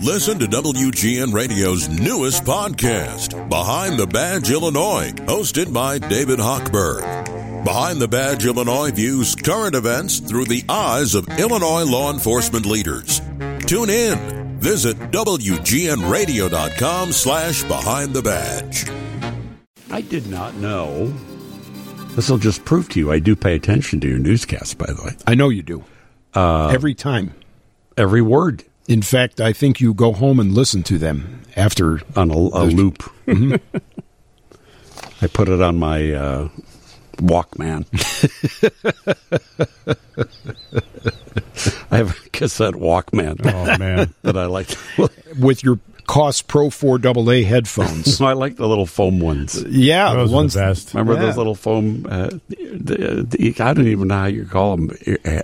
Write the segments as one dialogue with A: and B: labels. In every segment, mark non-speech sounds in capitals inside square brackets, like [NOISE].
A: Listen to WGN Radio's newest podcast, Behind the Badge Illinois, hosted by David Hochberg. Behind the Badge Illinois views current events through the eyes of Illinois law enforcement leaders. Tune in. Visit WGNRadio.com slash Behind the Badge.
B: I did not know. This will just prove to you I do pay attention to your newscasts, by the way.
C: I know you do.
B: Uh,
C: Every time.
B: every word
C: In fact, I think you go home and listen to them after.
B: on a, a loop. [LAUGHS] I put it on my uh, Walkman. [LAUGHS] I have a cassette Walkman
D: Oh man. [LAUGHS]
B: that I like.
C: with your Koss Pro 4 AA headphones. [LAUGHS]
B: I like the little foam ones.
C: yeah,
D: Those
C: the
D: are
C: ones
D: the best.
B: Remember
C: Yeah.
B: those little foam? Uh, the, the, I don't even know how you call them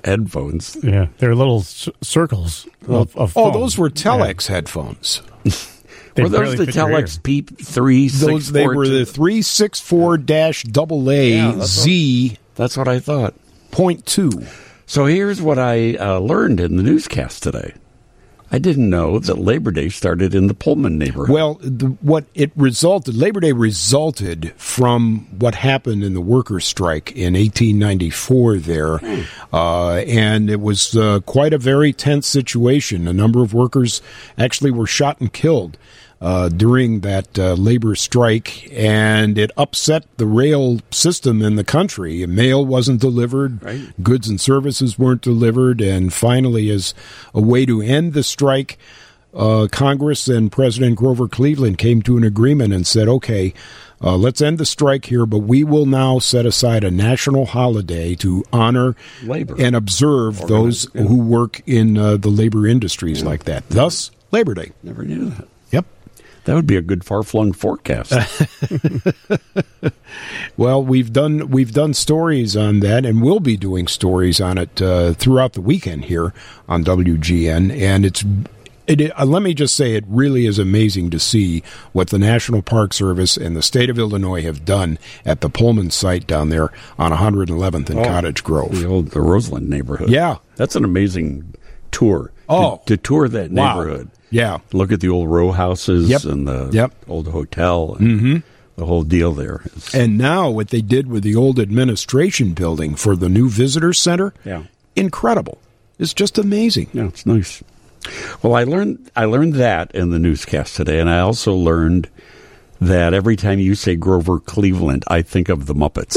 B: headphones.
D: Yeah, they're little c- circles of, of
C: Oh, those were Telex headphones. [LAUGHS]
D: They
B: Were those the
D: fit your
B: Telex
D: ear.
B: Peep three
C: Those they were the 364 dash AA Z
B: That's what I thought.
C: point two.
B: So here's what I uh, learned in the newscast today. I didn't know that Labor Day started in the Pullman neighborhood.
C: Well, the, what it resulted, Labor Day resulted from what happened in the workers' strike in 1894 there. Uh, and it was uh, quite a very tense situation. A number of workers actually were shot and killed. Uh, during that uh, labor strike, and it upset the rail system in the country. Mail wasn't delivered,
B: Right.
C: goods and services weren't delivered, and finally, as a way to end the strike, uh, Congress and President Grover Cleveland came to an agreement and said, okay, uh, let's end the strike here, but we will now set aside a national holiday to honor
B: Labor.
C: and observe those who work in uh, the labor industries like that. Thus, Labor Day.
B: Never knew that. That would be a good far flung forecast. [LAUGHS]
C: Well, we've done we've done stories on that, and we'll be doing stories on it uh, throughout the weekend here on WGN. And it's it, uh, let me just say, it really is amazing to see what the National Park Service and the state of Illinois have done at the Pullman site down there on 111th and Cottage Grove.
B: the old the Roseland neighborhood.
C: Yeah.
B: That's an amazing tour.
C: Oh.
B: To, to tour that
C: Wow.
B: neighborhood.
C: Yeah.
B: Look at the old row houses
C: Yep.
B: and the
C: Yep.
B: old hotel and mm-hmm. the whole deal there.
C: And now what they did with the old administration building for the new visitor center,
B: Yeah.
C: incredible. It's just amazing.
B: Yeah, it's nice. Well, I learned I learned that in the newscast today, and I also learned that every time you say Grover Cleveland, I think of the Muppets.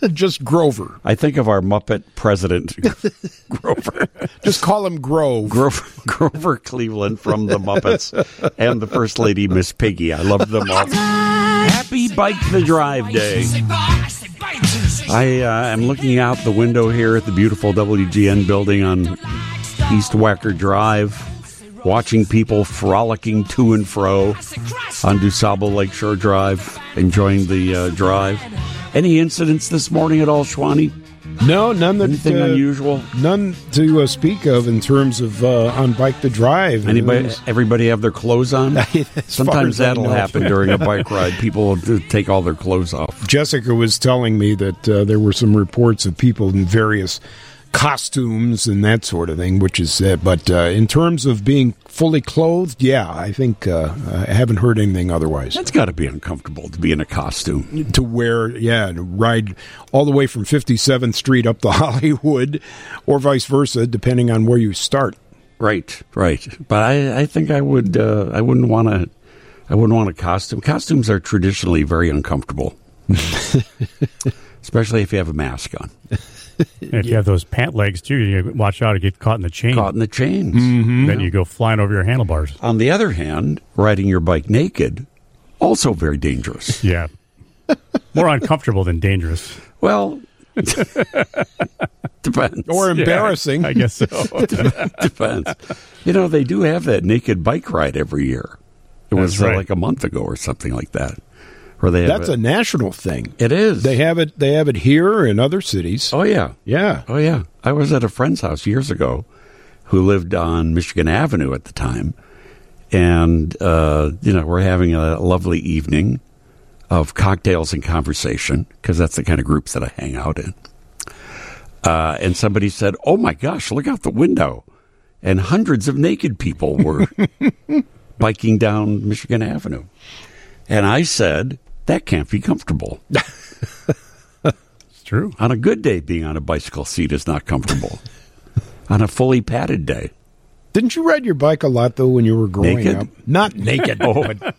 B: [LAUGHS]
C: Just Grover.
B: I think of our Muppet president, [LAUGHS] Grover.
C: Just call him Grove.
B: Grover, [LAUGHS] Grover Cleveland from the Muppets, and the First Lady Miss Piggy. I love them all. Happy Bike the Drive Day. I uh, am looking out the window here at the beautiful WGN building on East Wacker Drive, watching people frolicking to and fro on DuSable Lakeshore Drive, enjoying the uh, drive. Any incidents this morning at all, Schwani?
C: No, none that
B: Anything
C: uh,
B: unusual?
C: None to uh, speak of in terms of uh, on Bike the Drive.
B: Anybody,
C: It
B: everybody have their clothes on? [LAUGHS] Sometimes that'll happen during a bike ride. [LAUGHS] People will take all their clothes off.
C: Jessica was telling me that uh, there were some reports of people in various costumes and that sort of thing, which is, uh, but uh, in terms of being fully clothed, yeah, I think uh, I haven't heard anything otherwise.
B: That's got to be uncomfortable to be in a costume.
C: to wear, yeah, to ride all the way from 57th Street up to [LAUGHS] Hollywood, or vice versa, depending on where you start.
B: Right, right. But I, I think I would. Uh, I wouldn't want to. I wouldn't want a costume. Costumes are traditionally very uncomfortable, [LAUGHS] especially if you have a mask on. [LAUGHS]
D: And if you have those pant legs too, you watch out to get caught in the chain.
B: Caught in the chains.
D: Then you go flying over your handlebars.
B: On the other hand, riding your bike naked, also very dangerous. [LAUGHS]
D: Yeah. More uncomfortable than dangerous.
B: Well, [LAUGHS] depends.
C: Or embarrassing.
D: I guess so.
B: depends. You know, they do have that naked bike ride every year. It was
D: That's
B: uh,
D: right.
B: like a month ago or something like that. Where they
C: That's a national thing.
B: it is.
C: They have it. They have it here in other cities.
B: oh yeah,
C: Yeah.
B: oh yeah. I was at a friend's house years ago, who lived on Michigan Avenue at the time, and uh, you know we're having a lovely evening of cocktails and conversation because that's the kind of groups that I hang out in. Uh, and somebody said, "Oh my gosh, look out the window! and hundreds of naked people were [LAUGHS] biking down Michigan Avenue. And I said, that can't be comfortable. [LAUGHS]
D: It's true.
B: On a good day, being on a bicycle seat is not comfortable. [LAUGHS] on a fully padded day.
C: Didn't you ride your bike a lot though when you were growing
B: Naked?
C: up? Not naked, [LAUGHS] but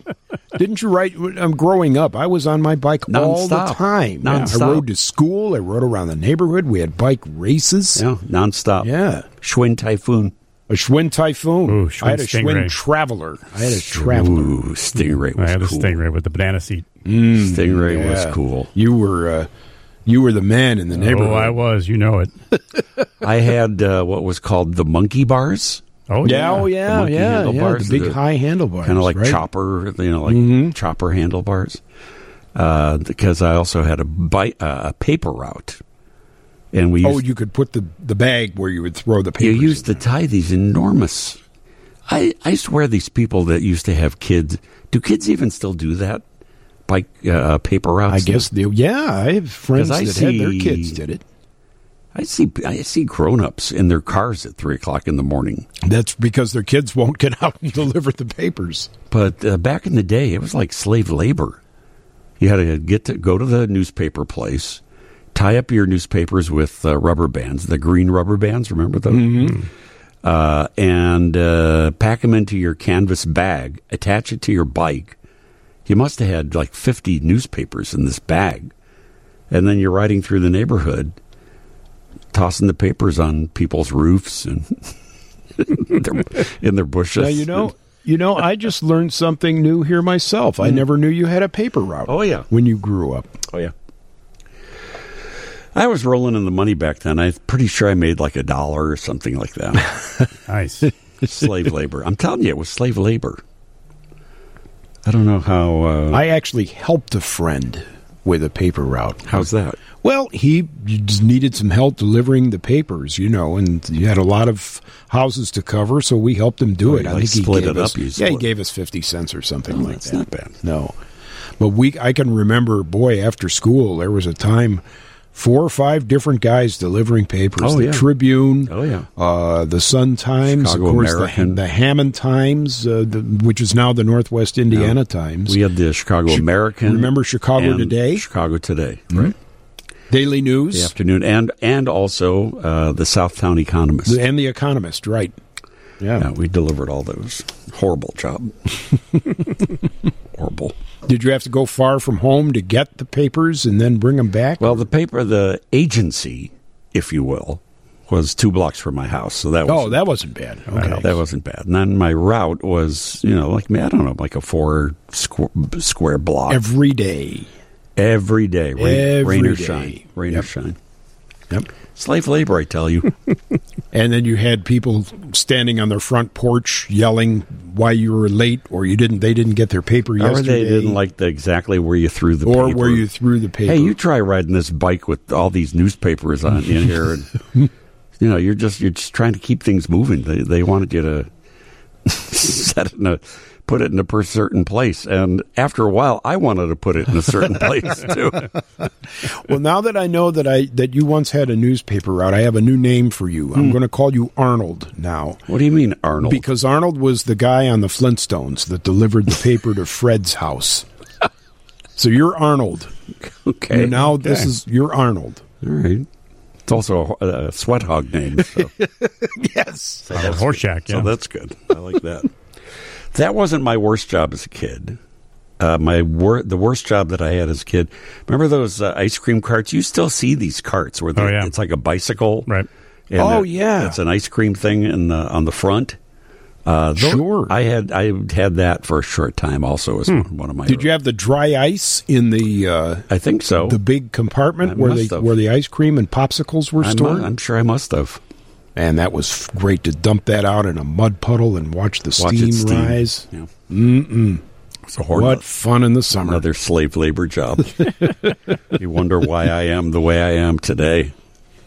C: didn't you ride? I'm growing up. I was on my bike all the time.
B: Nonstop.
C: time. Yeah, I rode to school. I rode around the neighborhood. We had bike races.
B: Yeah, nonstop.
C: Yeah.
B: Schwinn Typhoon.
C: A Schwinn Typhoon.
D: Ooh, Schwinn
C: I had a Schwinn Traveler. I had a Traveler.
B: Ooh, Stingray was cool.
D: I had the
B: cool.
D: Stingray with the banana seat.
B: Stingray
C: Yeah.
B: was cool.
C: You were uh, you were the man in the neighborhood.
D: Oh, I was. You know it. [LAUGHS]
B: I had uh, what was called the monkey bars,
D: Oh,
C: yeah,
D: yeah.
C: oh
B: The
C: yeah,
B: monkey
C: yeah, yeah. The big
B: the-
C: high handlebars,
B: kind of like
C: right?
B: chopper, you know, like chopper handlebars. Uh, because I also had a bi- uh, a paper route, and we
C: Oh, you could put the the bag where you would throw the papers.
B: you used to tie these enormous. I I swear these people that used to have kids. Do kids even still do that? Bike uh, paper routes.
C: I guess they, yeah, I have friends
B: I
C: that had their
B: see-
C: kids did it.
B: I see I see grown ups in their cars at three o'clock in the morning.
C: That's because their kids won't get [LAUGHS] out and deliver the papers.
B: But uh, back in the day, it was like slave labor. You had to get to go to the newspaper place, tie up your newspapers with uh, rubber bands, the green rubber bands. Remember those? Uh, and uh, pack them into your canvas bag, attach it to your bike. You must have had like fifty newspapers in this bag, and then you're riding through the neighborhood, tossing the papers on people's roofs and in [LAUGHS] their, in their bushes.
C: Now you know, you know, I just learned something new here myself. I never knew you had a paper route.
B: Oh, yeah.
C: when you grew up.
B: Oh yeah. I was rolling in the money back then. I'm pretty sure I made like a dollar or something like that. [LAUGHS]
D: Nice.
B: slave labor. I'm telling you, it was slave labor. I don't know how. Uh,
C: I actually helped a friend with a paper route.
B: how's that?
C: Well, he just needed some help delivering the papers, you know, and he had a lot of houses to cover, so we helped him do
B: Oh,
C: it.
B: you,
C: I
B: like,
C: think he
B: split
C: gave
B: it
C: us,
B: up, you
C: yeah, he gave us fifty cents or something
B: Oh,
C: like
B: that's
C: that.
B: not bad.
C: No, but we, I can remember, boy, after school, there was a time. Four or five different guys delivering papers.
B: Oh,
C: the
B: yeah.
C: Tribune,
B: Oh, yeah.
C: uh, the Sun Times,
B: Chicago
C: of course, the,
B: American.
C: the Hammond Times, uh, the, which is now the Northwest Indiana Times.
B: We had the Chicago American.
C: remember Chicago Today?
B: Chicago Today, right?
C: Daily News
B: The afternoon, and and also uh, the Southtown Economist.
C: and the Economist, right? Yeah.
B: we delivered all those. Horrible job. [LAUGHS] Horrible.
C: Did you have to go far from home to get the papers and then bring them back?
B: Well, the paper, the agency, if you will, was two blocks from my house, so that was
C: oh, that wasn't bad. Okay.
B: that wasn't bad. And then my route was, you know, like I don't know, like a four squ- square block
C: Every day.
B: every day, rain,
C: Every
B: rain or shine, rain
C: Yep.
B: or shine.
C: Yep.
B: Slave labor, I tell you. [LAUGHS]
C: And then you had people standing on their front porch yelling why you were late or you didn't they didn't get their paper
B: or
C: yesterday.
B: they didn't like the exactly where you threw the paper.
C: or
B: paper.
C: where you threw the paper.
B: Hey, you try riding this bike with all these newspapers on in here, and [LAUGHS] you know you're just you're just trying to keep things moving. They they wanted you to [LAUGHS] set it in a put it in a certain place, and after a while, I wanted to put it in a certain [LAUGHS] place too.
C: Well, now that I know that I that you once had a newspaper route, I have a new name for you.
B: Hmm.
C: I'm going to call you Arnold now.
B: What do you mean, Arnold?
C: Because Arnold was the guy on the Flintstones that delivered the paper to Fred's house. [LAUGHS] So you're Arnold.
B: okay,
C: now this is you're Arnold.
B: all right. It's also a, a sweat hog name, so, [LAUGHS]
C: Yes.
D: Oh, Horshack, yeah.
B: so that's good. I like that. That wasn't my worst job as a kid. Uh, my wor- the worst job that I had as a kid. Remember those uh, ice cream carts? You still see these carts where they're-
D: Oh, yeah.
B: it's like a bicycle,
D: Right.
B: And
C: Oh,
B: it-
C: yeah.
B: it's an ice cream thing in the on the front. Uh, tho-
C: Sure.
B: I had I had that for a short time. Also, as one, one of my.
C: Hmm. Did you have the dry ice in the uh,
B: I think so.
C: the big compartment
B: I
C: where
B: must
C: they
B: have.
C: where the ice cream and popsicles were
B: I'm,
C: stored?
B: I'm sure I must have.
C: And that was great to dump that out in a mud puddle and watch the
B: Watch
C: steam,
B: steam.
C: rise.
B: Yeah. Mm-mm. It's a
C: What fun in the summer!
B: another slave labor job. [LAUGHS] [LAUGHS] you wonder why I am the way I am today.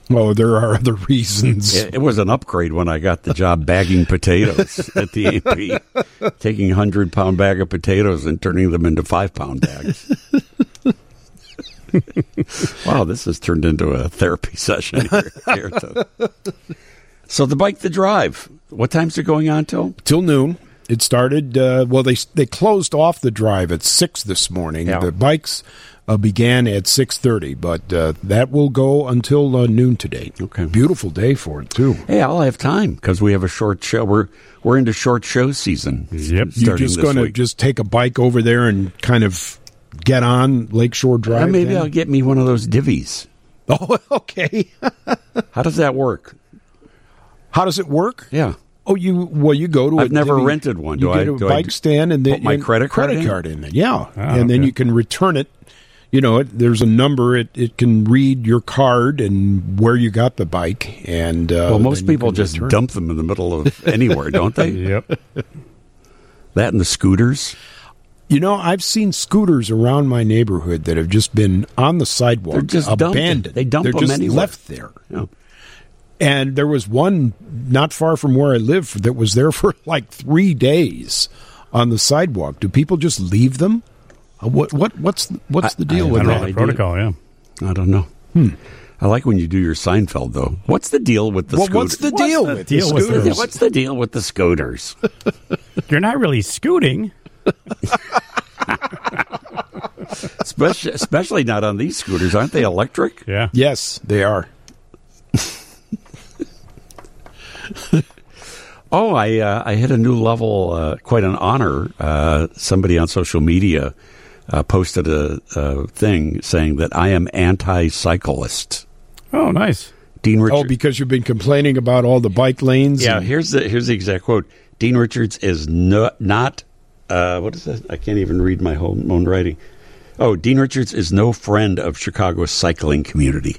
C: Oh, there are other reasons.
B: It, it was an upgrade when I got the job bagging potatoes at the A&P, [LAUGHS] taking a hundred pound bag of potatoes and turning them into five pound bags. wow, this has turned into a therapy session here. here to- so the bike, the drive. What time's it going on till?
C: till noon. It started. Uh, well, they they closed off the drive at six this morning.
B: Yeah.
C: The bikes uh, began at six thirty, but uh, that will go until uh, noon today.
B: Okay.
C: beautiful day for it too.
B: Hey, I'll have time because we have a short show. We're we're into short show season.
D: Yep.
C: You're just going to just take a bike over there and kind of get on Lakeshore Drive.
B: maybe
C: then?
B: I'll get me one of those divvies. [LAUGHS]
C: Oh, okay. [LAUGHS]
B: How does that work?
C: How does it work?
B: Yeah.
C: Oh, you well, you go to.
B: I've
C: a
B: never
C: divvy-
B: rented one.
C: You
B: Do
C: get
B: I-
C: a
B: do
C: bike
B: d-
C: stand and then
B: put my
C: and
B: credit card
C: credit
B: in?
C: card in it. Yeah,
D: Oh,
C: and then you can return it. You know, it, there's a number. It it can read your card and where you got the bike. And uh,
B: Well, most people just
C: it.
B: dump them in the middle of anywhere, don't they? [LAUGHS]
D: Yep.
B: That and the scooters.
C: You know, I've seen scooters around my neighborhood that have just been on the sidewalk,
B: They're just dumped.
C: abandoned.
B: They dump
C: They're
B: them
C: just
B: anywhere.
C: left there.
B: Yeah.
C: And there was one not far from where I live that was there for [LAUGHS] like three days on the sidewalk. Do people just leave them? Uh, What what what's what's the deal
B: I- I
C: with that?
D: the protocol. Yeah.
B: I don't know. I like when you do your Seinfeld, though. What's the deal with the
C: Well,
B: scooters?
C: what's the deal
D: the
C: with
D: deal
C: the scooters?
D: those?
B: What's the deal with the scooters? [LAUGHS]
D: You're not really scooting. [LAUGHS]
B: especially, especially not on these scooters. Aren't they electric?
D: Yeah.
C: Yes, they are. [LAUGHS]
B: Oh, I uh, I hit a new level, uh, quite an honor. Uh, somebody on social media uh, posted a, a thing saying that I am anti-cyclist.
D: Oh, nice.
B: Dean Richards.
C: Oh, because you've been complaining about all the bike lanes.
B: yeah,
C: and-
B: here's the here's the exact quote. Dean Richards is no, not. Uh, what is that? I can't even read my whole own writing. Oh, Dean Richards is no friend of Chicago's cycling community.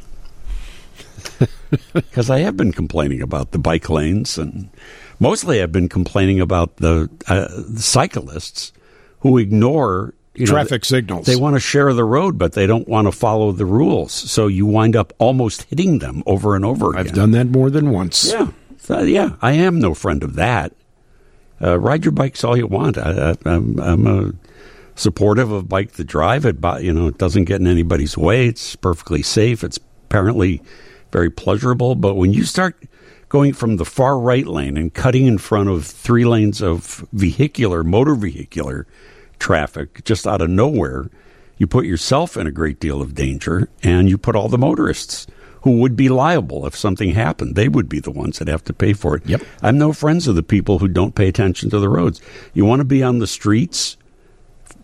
B: Because [LAUGHS] I have been complaining about the bike lanes, and mostly I've been complaining about the, uh, the cyclists who ignore you know,
C: traffic signals.
B: They want to share the road, but they don't want to follow the rules. So you wind up almost hitting them over and over again.
C: I've done that more than once.
B: Yeah, So, yeah. I am no friend of that. Uh, ride your bikes all you want. I, I, I'm, I'm a supportive of Bike the Drive. It, you know, it doesn't get in anybody's way. It's perfectly safe. It's apparently very pleasurable. But when you start going from the far right lane and cutting in front of three lanes of vehicular, motor vehicular traffic just out of nowhere, you put yourself in a great deal of danger and you put all the motorists who would be liable if something happened. They would be the ones that have to pay for it.
C: Yep.
B: I'm no friends of the people who don't pay attention to the roads. You want to be on the streets,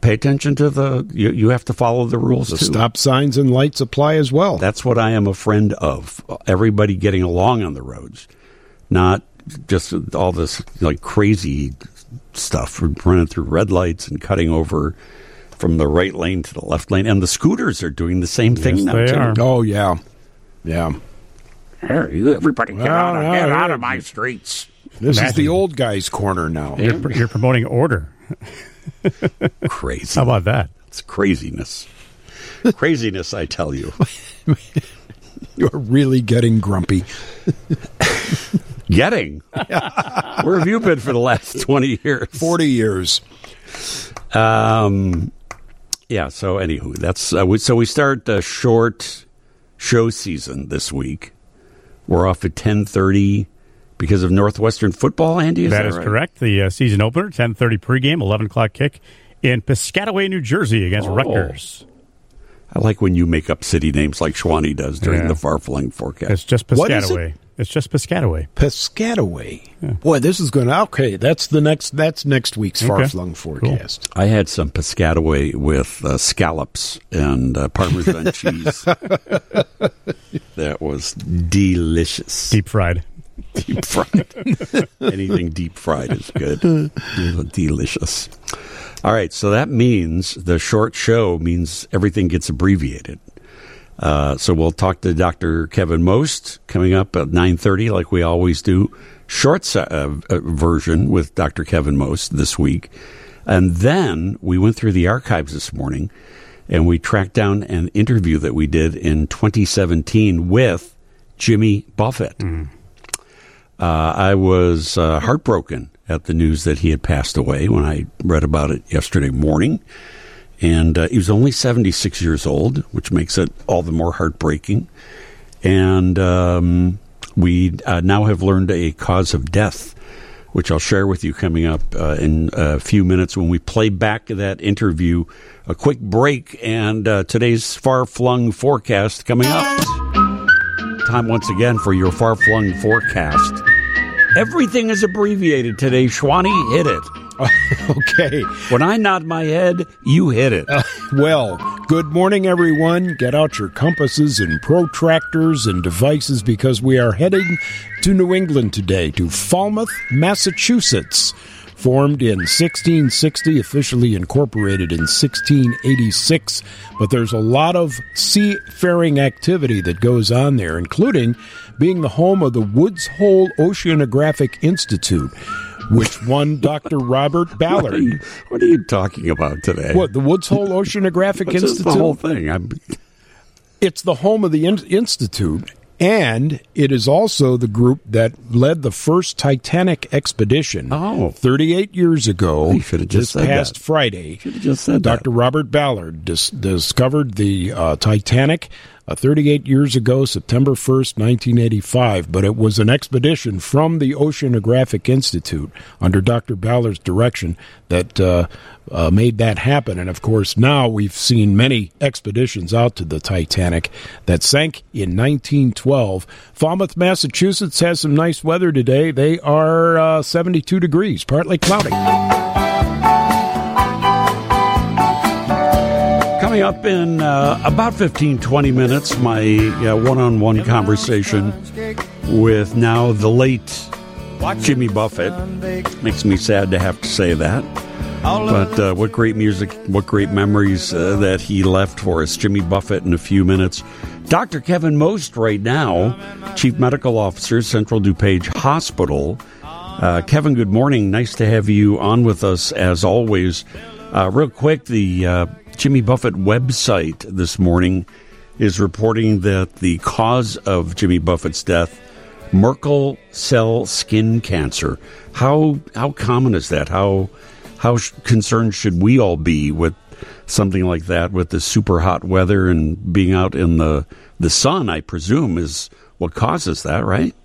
B: pay attention to the you, you have to follow the rules
C: The
B: too.
C: stop signs and lights apply as well.
B: That's what I am a friend of. Everybody getting along on the roads, not just all this like crazy stuff running through red lights and cutting over from the right lane to the left lane. And the scooters are doing the same thing
D: Yes,
B: now
D: they
B: too.
D: are.
C: oh yeah, yeah.
B: Here, you everybody get,
C: Well,
B: out, of, get
C: yeah,
B: out
C: yeah.
B: of my streets.
C: This is the old guy's corner now.
D: You're, you're promoting order. [LAUGHS] [LAUGHS]
B: Crazy.
D: How about that?
B: It's craziness. craziness, I tell you. [LAUGHS]
C: You're really getting grumpy.
B: Getting. Where have you been for the last 20 years?
C: Forty years.
B: Um, yeah. So, anywho, that's uh, we, so we start a short show season this week. We're off at ten thirty because of Northwestern football. Andy, is that,
D: that is
B: right?
D: correct. The uh, season opener, 10:30 pregame, 11 o'clock kick in Piscataway, New Jersey, against
B: Oh.
D: Rutgers.
B: I like when you make up city names like Schwani does during
D: Yeah.
B: the far flung forecast.
D: It's just
C: What is it?
D: Piscataway. It's just Piscataway.
C: Piscataway. Boy, this is going to okay. That's the next. That's next week's
D: Okay.
C: far flung forecast.
B: I had some Piscataway with uh, scallops and uh, Parmesan [LAUGHS] cheese. That was delicious.
D: Deep fried.
B: Deep fried. [LAUGHS] Anything deep fried is good. Delicious. All right, so that means the short show means everything gets abbreviated. Uh, so we'll talk to Dr. Kevin Most coming up at nine thirty, like we always do. Short uh, uh, version with Dr. Kevin Most this week, and then we went through the archives this morning, and we tracked down an interview that we did in 2017 with Jimmy Buffett. Uh, I was uh, heartbroken at the news that he had passed away when I read about it yesterday morning. And uh, he was only 76 years old, which makes it all the more heartbreaking. And um, we uh, now have learned a cause of death, which I'll share with you coming up uh, in a few minutes when we play back that interview. A quick break and uh, today's far flung forecast coming up. Time once again for your far flung forecast. Everything is abbreviated today. Schwani, hit it. [LAUGHS]
C: okay.
B: When I nod my head, you hit it. Uh,
C: well, good morning, everyone. Get out your compasses and protractors and devices because we are heading to New England today, to Falmouth, Massachusetts. Formed in 1660, officially incorporated in 1686, but there's a lot of seafaring activity that goes on there, including being the home of the Woods Hole Oceanographic Institute which won Dr. Robert Ballard. [LAUGHS]
B: What are, you, what are you talking about today?
C: What, the Woods Hole Oceanographic [LAUGHS] Institute?
B: the whole thing. I'm...
C: It's the home of the in- Institute, and it is also the group that led the first Titanic expedition.
B: Oh.
C: 38 years ago,
B: you should have just
C: this past
B: that.
C: Friday.
B: Should have just said
C: Dr.
B: That.
C: Robert Ballard dis- discovered the uh, Titanic uh, 38 years ago, September 1st, 1985, but it was an expedition from the Oceanographic Institute under Dr. Ballard's direction that uh, uh, made that happen. And of course, now we've seen many expeditions out to the Titanic that sank in 1912. Falmouth, Massachusetts has some nice weather today. They are uh, 72 degrees, partly cloudy.
B: Coming up in uh, about 15, 20 minutes, my one on one conversation with now the late Jimmy Buffett. Makes me sad to have to say that. But uh, what great music, what great memories uh, that he left for us. Jimmy Buffett in a few minutes. Dr. Kevin Most, right now, Chief Medical Officer, Central DuPage Hospital. Uh, Kevin, good morning. Nice to have you on with us as always. Uh, real quick, the uh, Jimmy Buffett website this morning is reporting that the cause of Jimmy Buffett's death, Merkel cell skin cancer. How how common is that? How how sh- concerned should we all be with something like that with the super hot weather and being out in the the sun, I presume is what causes that, right?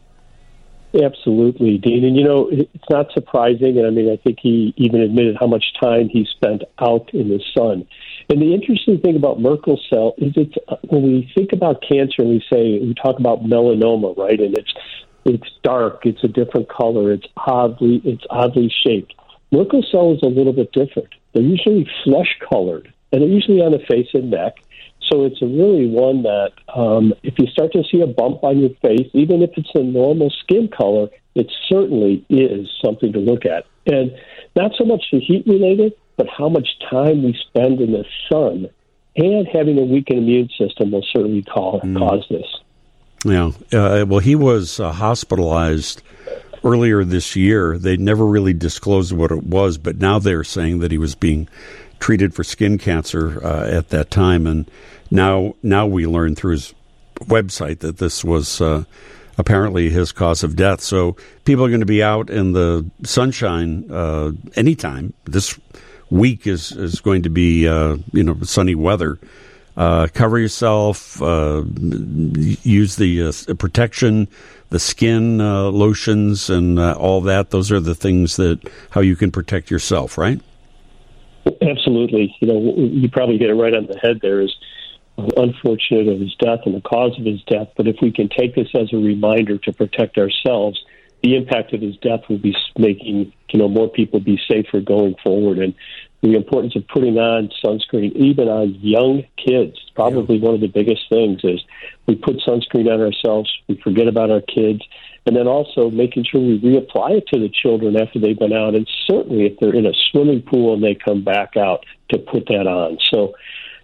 E: Absolutely, Dean. And you know, it's not surprising. And I mean, I think he even admitted how much time he spent out in the sun. And the interesting thing about Merkel cell is it's uh, when we think about cancer and we say we talk about melanoma, right? And it's it's dark, it's a different color, it's oddly it's oddly shaped. Merkel cell is a little bit different. They're usually flesh colored, and they're usually on the face and neck. So it's a really one that um, if you start to see a bump on your face, even if it's a normal skin color, it certainly is something to look at. And not so much the heat related, but how much time we spend in the sun and having a weakened immune system will certainly call, mm. cause this.
B: Yeah. Uh, well, he was uh, hospitalized earlier this year. They never really disclosed what it was, but now they're saying that he was being treated for skin cancer uh, at that time, and now now we learn through his website that this was uh, apparently his cause of death. So people are going to be out in the sunshine uh, anytime. This week is is going to be uh, you know sunny weather. Uh, cover yourself. Uh, use the uh, protection, the skin uh, lotions, and all that. Those are the things that how you can protect yourself, right?
E: Absolutely. You know, you probably get it right on the head. There is unfortunate of his death and the cause of his death. But if we can take this as a reminder to protect ourselves, the impact of his death will be making you know more people be safer going forward. And the importance of putting on sunscreen, even on young kids, probably yeah. one of the biggest things is we put sunscreen on ourselves, we forget about our kids, and then also making sure we reapply it to the children after they've been out, and certainly if they're in a swimming pool and they come back out to put that on. So,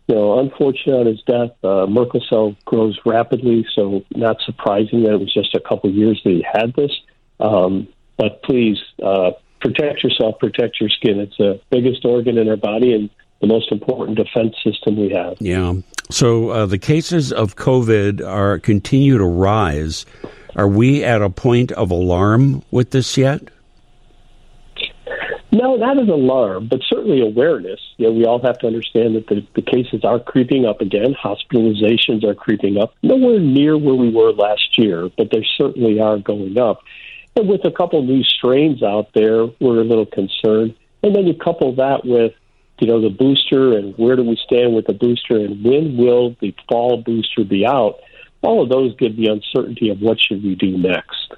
E: you know, unfortunate on his death, uh, Merkel cell grows rapidly, so not surprising that it was just a couple of years that he had this. Um, but please, uh, protect yourself, protect your skin. It's the biggest organ in our body and the most important defense system we have.
B: Yeah. So uh, the cases of COVID are continue to rise. Are we at a point of alarm with this yet?
E: No, not an alarm, but certainly awareness. You know, we all have to understand that the, the cases are creeping up again. Hospitalizations are creeping up. Nowhere near where we were last year, but they certainly are going up. And with a couple new strains out there, we're a little concerned. And then you couple that with, you know, the booster and where do we stand with the booster and when will the fall booster be out? All of those give the uncertainty of what should we do next.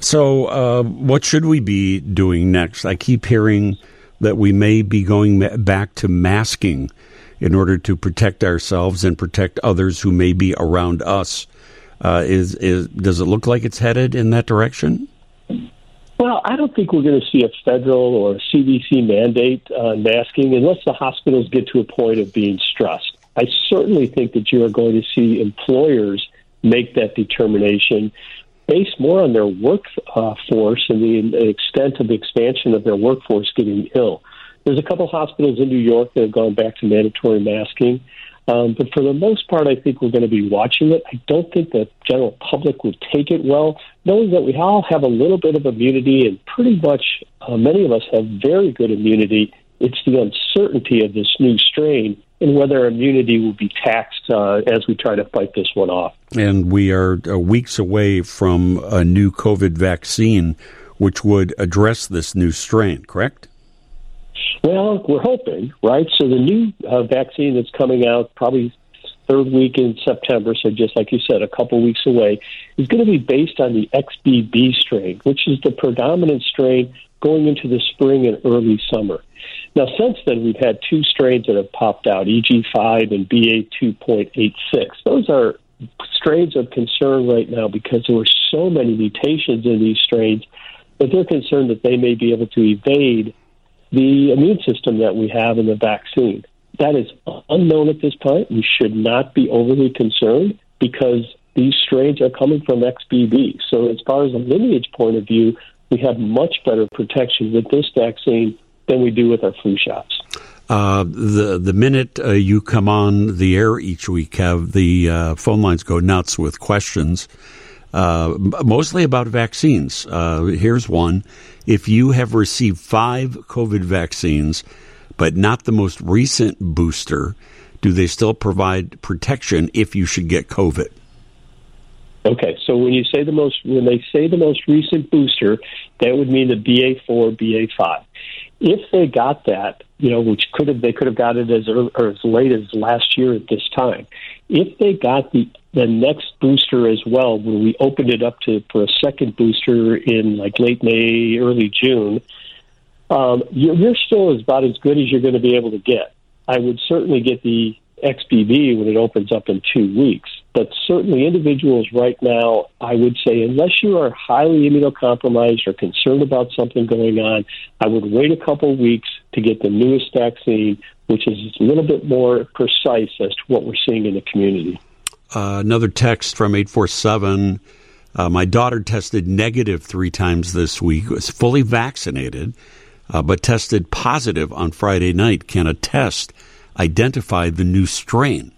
B: So, uh, what should we be doing next? I keep hearing that we may be going back to masking in order to protect ourselves and protect others who may be around us. Uh, is is does it look like it's headed in that direction?
E: Well, I don't think we're going to see a federal or CDC mandate on masking unless the hospitals get to a point of being stressed. I certainly think that you are going to see employers make that determination based more on their workforce uh, and the extent of the expansion of their workforce getting ill. There's a couple hospitals in New York that have gone back to mandatory masking. Um, but for the most part, I think we're going to be watching it. I don't think the general public would take it well, knowing that we all have a little bit of immunity, and pretty much uh, many of us have very good immunity. It's the uncertainty of this new strain and whether immunity will be taxed uh, as we try to fight this one off.
B: And we are uh, weeks away from a new COVID vaccine, which would address this new strain, correct?
E: Well, we're hoping, right? So the new uh, vaccine that's coming out probably third week in September, so just like you said, a couple weeks away, is going to be based on the XBB strain, which is the predominant strain going into the spring and early summer. Now, since then, we've had two strains that have popped out, EG5 and BA2.86. Those are strains of concern right now because there were so many mutations in these strains that they're concerned that they may be able to evade the immune system that we have in the vaccine. That is unknown at this point. We should not be overly concerned because these strains are coming from XBB. So, as far as a lineage point of view, we have much better protection with this vaccine than we do with our flu shots.
B: Uh, the the minute uh, you come on the air each week, have the uh, phone lines go nuts with questions, uh, mostly about vaccines. Uh, here's one: If you have received five COVID vaccines, but not the most recent booster, do they still provide protection if you should get COVID?
E: Okay, so when you say the most, when they say the most recent booster, that would mean the BA4, BA5. If they got that, you know, which could have they could have got it as early, or as late as last year at this time. If they got the the next booster as well, when we opened it up to for a second booster in like late May, early June, um, you're, you're still about as good as you're going to be able to get. I would certainly get the XBB when it opens up in two weeks. But certainly, individuals right now, I would say, unless you are highly immunocompromised or concerned about something going on, I would wait a couple weeks to get the newest vaccine, which is a little bit more precise as to what we're seeing in the community.
B: Uh, another text from 847. Uh, my daughter tested negative three times this week, was fully vaccinated, uh, but tested positive on Friday night. Can a test identify the new strain?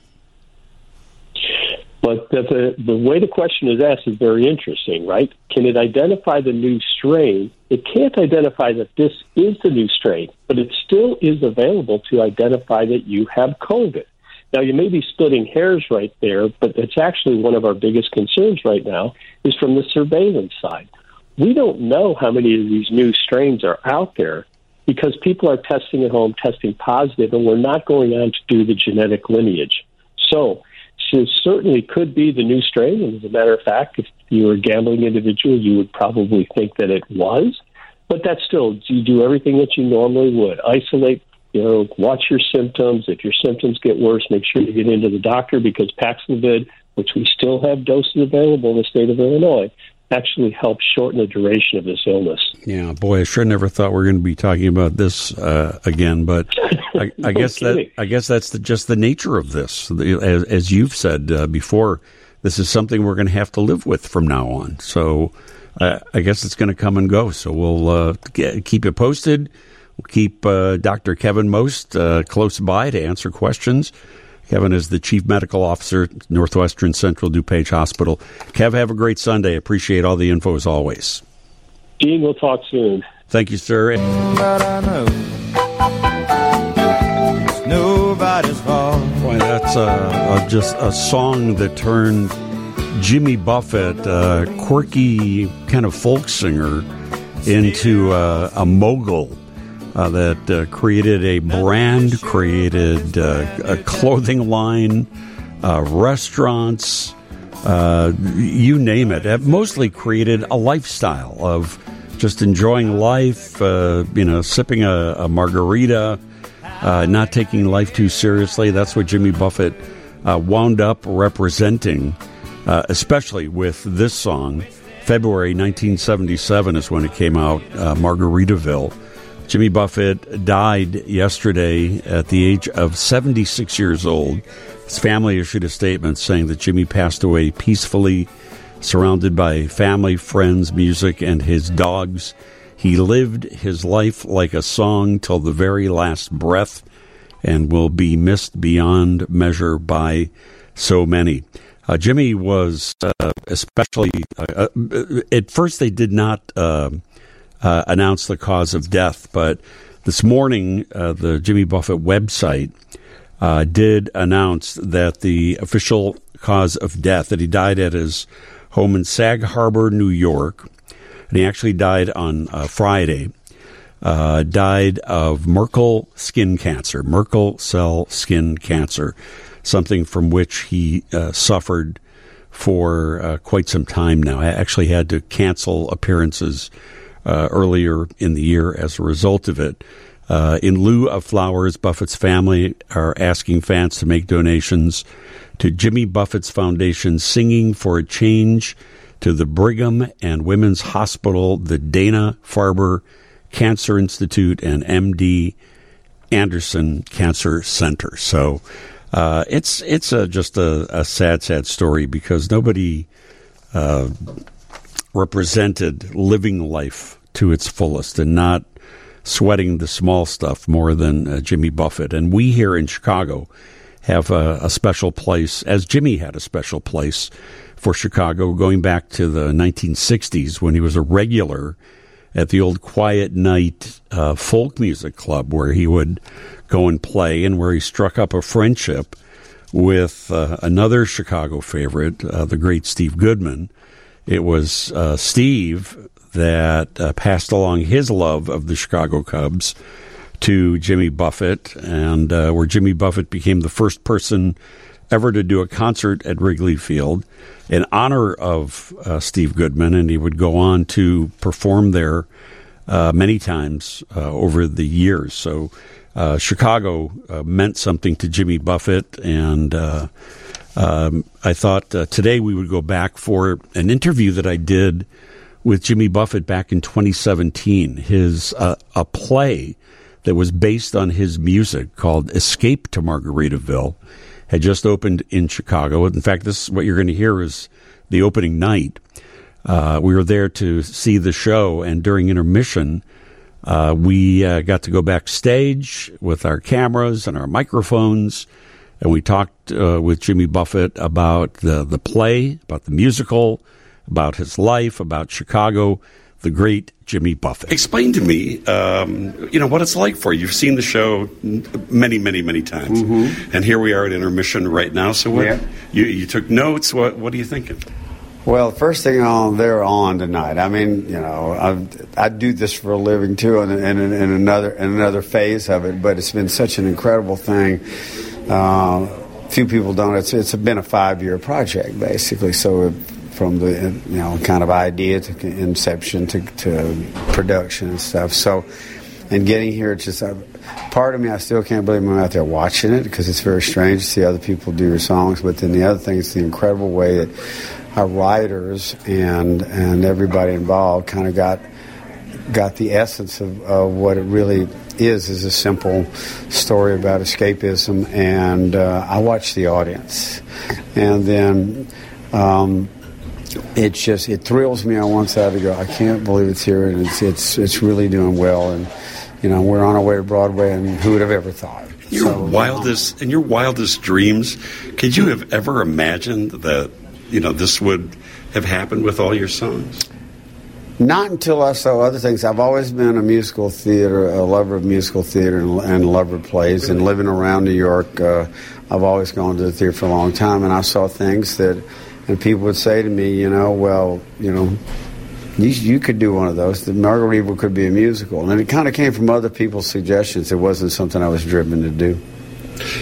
E: But the, the way the question is asked is very interesting, right? Can it identify the new strain? It can't identify that this is the new strain, but it still is available to identify that you have COVID. Now, you may be splitting hairs right there, but it's actually one of our biggest concerns right now is from the surveillance side. We don't know how many of these new strains are out there because people are testing at home, testing positive, and we're not going on to do the genetic lineage. So, it certainly could be the new strain. And as a matter of fact, if you were a gambling individual, you would probably think that it was. But that's still, you do everything that you normally would. Isolate, you know, watch your symptoms. If your symptoms get worse, make sure you get into the doctor because Paxlovid, which we still have doses available in the state of Illinois, actually helps shorten the duration of this illness.
B: Yeah, boy, I sure never thought we are going to be talking about this uh, again, but I, [LAUGHS] I guess kidding. that I guess that's the, just the nature of this. As, as you've said uh, before, this is something we're going to have to live with from now on. So uh, I guess it's going to come and go. So we'll uh, get, keep you posted. We'll keep uh, Dr. Kevin Most uh, close by to answer questions. Kevin is the Chief Medical Officer, at Northwestern Central DuPage Hospital. Kev, have a great Sunday. Appreciate all the info as always.
E: Dean, we'll talk soon.
B: Thank you, sir.
F: But I know nobody's fault.
B: Boy, that's uh, just a song that turned Jimmy Buffett, a quirky kind of folk singer, into uh, a mogul. Uh, that uh, created a brand, created uh, a clothing line, uh, restaurants, uh, you name it. it. Mostly created a lifestyle of just enjoying life, you know, sipping a, a margarita, not taking life too seriously. That's what Jimmy Buffett wound up representing, especially with this song. February 1977 is when it came out, uh, Margaritaville. Jimmy Buffett died yesterday at the age of 76 years old. His family issued a statement saying that Jimmy passed away peacefully surrounded by family, friends, music, and his dogs. He lived his life like a song till the very last breath and will be missed beyond measure by so many. Uh, Jimmy was uh, especially, uh, uh at first, they did not uh, uh, the cause of death, but this morning, the Jimmy Buffett website did announce that the official cause of death, that he died at his home in Sag Harbor, New York. And he actually died on uh, Friday. Uh, died of Merkel skin cancer, Merkel cell skin cancer, something from which he uh, suffered for uh, quite some time now. I actually had to cancel appearances uh, earlier in the year as a result of it. Uh, in lieu of flowers, Buffett's family are asking fans to make donations to Jimmy Buffett's foundation, Singing for a Change, to the Brigham and Women's Hospital, the Dana Farber Cancer Institute, and MD Anderson Cancer Center. So uh, it's it's a, just a, a, sad, sad story because nobody uh, represented living life to its fullest and not sweating the small stuff more than uh, Jimmy Buffett. And we here in Chicago have a, a, special place, as Jimmy had a special place for Chicago going back to the 1960s when he was a regular at the old Quiet Knight uh, Folk Music Club where he would go and play and where he struck up a friendship with uh, another Chicago favorite, uh, the great Steve Goodman. It was uh, Steve that uh, passed along his love of the Chicago Cubs to Jimmy Buffett, and uh, where Jimmy Buffett became the first person ever to do a concert at Wrigley Field in honor of uh, Steve Goodman, and he would go on to perform there uh, many times uh, over the years. So uh, Chicago uh, meant something to Jimmy Buffett, and um, I thought today we would go back for an interview that I did with Jimmy Buffett back in 2017. His a play that was based on his music called Escape to Margaritaville had just opened in Chicago. In fact, this what you're going to hear is the opening night. Uh, we were there to see the show, and during intermission, uh, we uh, got to go backstage with our cameras and our microphones, and we talked uh, with Jimmy Buffett about the the play, about the musical, about his life, about Chicago the great Jimmy Buffett. Explain to me, um, you know, what it's like for you. You've seen the show many, many, many times, mm-hmm. and here we are at intermission right now. So, what yeah. you, you took notes? What What are you thinking?
G: Well, first thing on they're on tonight. I mean, you know, I I do this for a living too, and in, in, in, another in another phase of it. But it's been such an incredible thing. Uh, few people don't. It's it's been a five year project basically. So from the you know kind of idea to inception to, to production and stuff. So, and getting here, it's just uh, part of me. I still can't believe I'm out there watching it because it's very strange to see other people do your songs. But then the other thing is the incredible way that our writers and and everybody involved kind of got got the essence of, of what it really is is a simple story about escapism and uh, I watch the audience and then um, it just it thrills me on one side to go. I can't believe it's here, and it's it's it's really doing well. And you know, we're on our way to Broadway, and who would have ever thought?
B: Your so, wildest in your wildest dreams, could you have ever imagined that you know this would have happened with all your songs?
G: Not until I saw other things. I've always been a musical theater, a lover of musical theater and, and lover of plays. And living around New York, uh, I've always gone to the theater for a long time. And I saw things that, and people would say to me, you know, well, you know, you, you could do one of those. The Margaritaville could be a musical. And it kind of came from other people's suggestions. It wasn't something I was driven to do.